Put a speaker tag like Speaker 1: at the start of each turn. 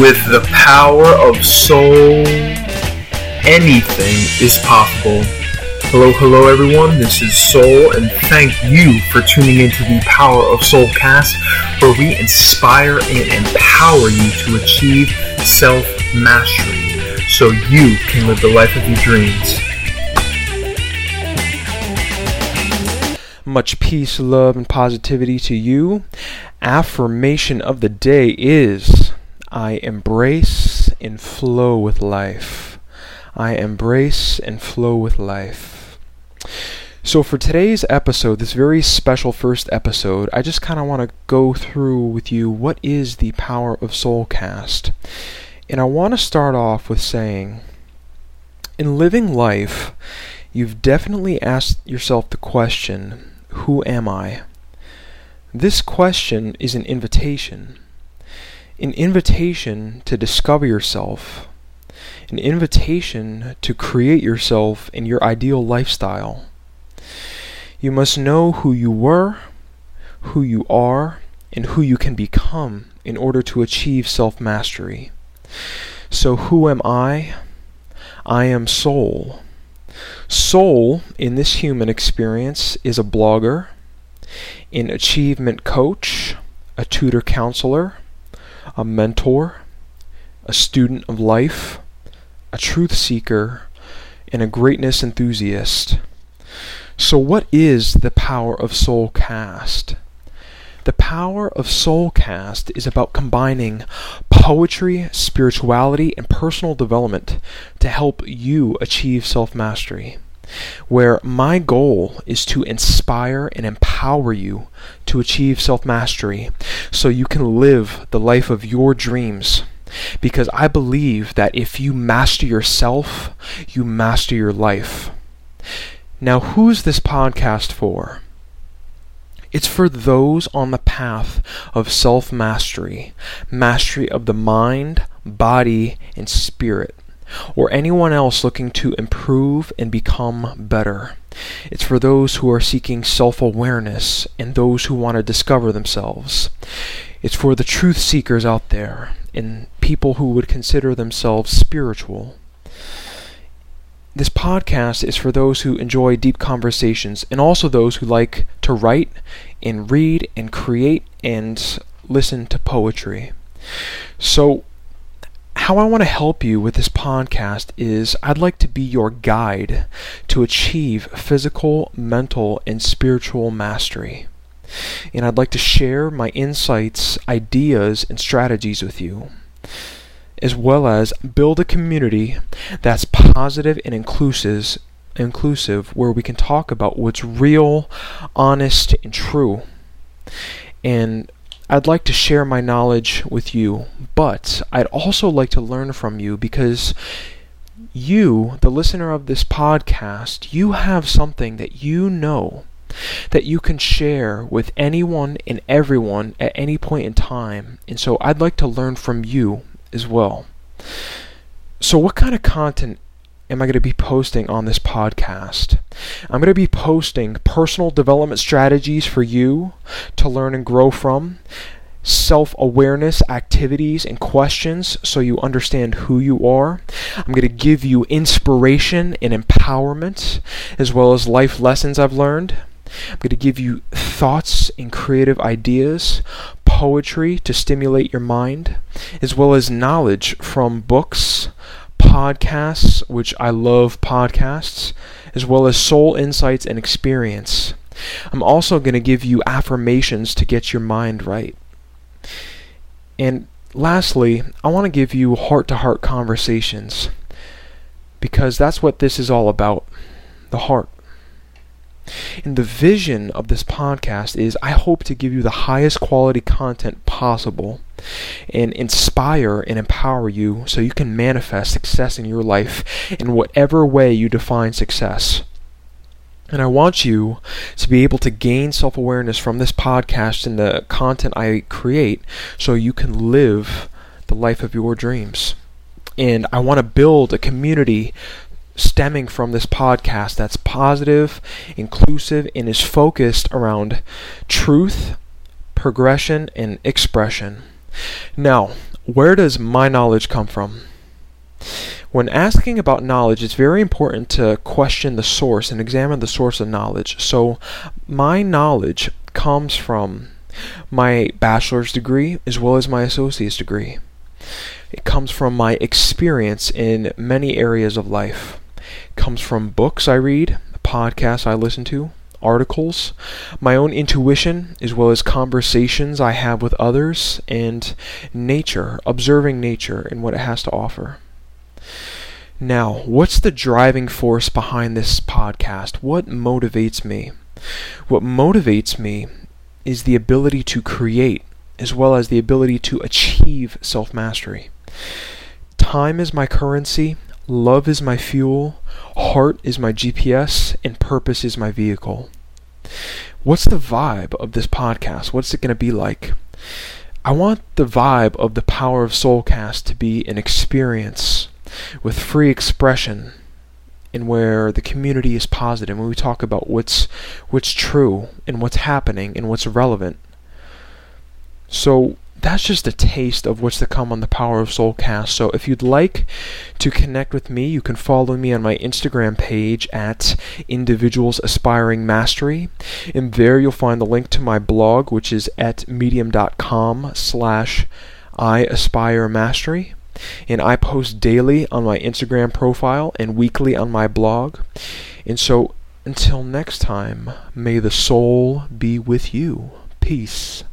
Speaker 1: With the power of soul, anything is possible. Hello, hello, everyone. This is Soul, and thank you for tuning into the Power of Soul cast, where we inspire and empower you to achieve self mastery so you can live the life of your dreams.
Speaker 2: Much peace, love, and positivity to you. Affirmation of the day is I embrace and flow with life. I embrace and flow with life. So, for today's episode, this very special first episode, I just kind of want to go through with you what is the power of Soulcast. And I want to start off with saying, in living life, you've definitely asked yourself the question, Who am I? This question is an invitation an invitation to discover yourself, an invitation to create yourself in your ideal lifestyle. You must know who you were, who you are, and who you can become in order to achieve self mastery. So, who am I? I am soul. Soul, in this human experience, is a blogger, an achievement coach, a tutor counselor, a mentor, a student of life, a truth seeker, and a greatness enthusiast. So, what is the power of soul cast? The power of soul cast is about combining poetry, spirituality, and personal development to help you achieve self mastery where my goal is to inspire and empower you to achieve self mastery so you can live the life of your dreams. Because I believe that if you master yourself, you master your life. Now, who's this podcast for? It's for those on the path of self mastery, mastery of the mind, body, and spirit or anyone else looking to improve and become better. It's for those who are seeking self awareness and those who want to discover themselves. It's for the truth seekers out there and people who would consider themselves spiritual. This podcast is for those who enjoy deep conversations and also those who like to write and read and create and listen to poetry. So, how I want to help you with this podcast is I'd like to be your guide to achieve physical, mental, and spiritual mastery. And I'd like to share my insights, ideas, and strategies with you, as well as build a community that's positive and inclusive, inclusive where we can talk about what's real, honest, and true. And I'd like to share my knowledge with you, but I'd also like to learn from you because you, the listener of this podcast, you have something that you know that you can share with anyone and everyone at any point in time. And so I'd like to learn from you as well. So, what kind of content am I going to be posting on this podcast? I'm going to be posting personal development strategies for you to learn and grow from, self awareness activities and questions so you understand who you are. I'm going to give you inspiration and empowerment, as well as life lessons I've learned. I'm going to give you thoughts and creative ideas, poetry to stimulate your mind, as well as knowledge from books, podcasts, which I love podcasts, as well as soul insights and experience. I'm also going to give you affirmations to get your mind right. And lastly, I want to give you heart to heart conversations because that's what this is all about the heart. And the vision of this podcast is I hope to give you the highest quality content possible and inspire and empower you so you can manifest success in your life in whatever way you define success. And I want you to be able to gain self awareness from this podcast and the content I create so you can live the life of your dreams. And I want to build a community stemming from this podcast that's positive, inclusive, and is focused around truth, progression, and expression. Now, where does my knowledge come from? When asking about knowledge, it's very important to question the source and examine the source of knowledge. So, my knowledge comes from my bachelor's degree as well as my associate's degree. It comes from my experience in many areas of life. Comes from books I read, podcasts I listen to, articles, my own intuition, as well as conversations I have with others, and nature, observing nature and what it has to offer. Now, what's the driving force behind this podcast? What motivates me? What motivates me is the ability to create as well as the ability to achieve self mastery. Time is my currency, love is my fuel, heart is my GPS, and purpose is my vehicle. What's the vibe of this podcast? What's it going to be like? I want the vibe of the Power of Soulcast to be an experience with free expression and where the community is positive when we talk about what's what's true and what's happening and what's relevant. So that's just a taste of what's to come on the Power of Soulcast. So if you'd like to connect with me, you can follow me on my Instagram page at Individuals Aspiring Mastery. And there you'll find the link to my blog, which is at medium.com slash I Aspire Mastery and I post daily on my Instagram profile and weekly on my blog. And so until next time, may the soul be with you. Peace.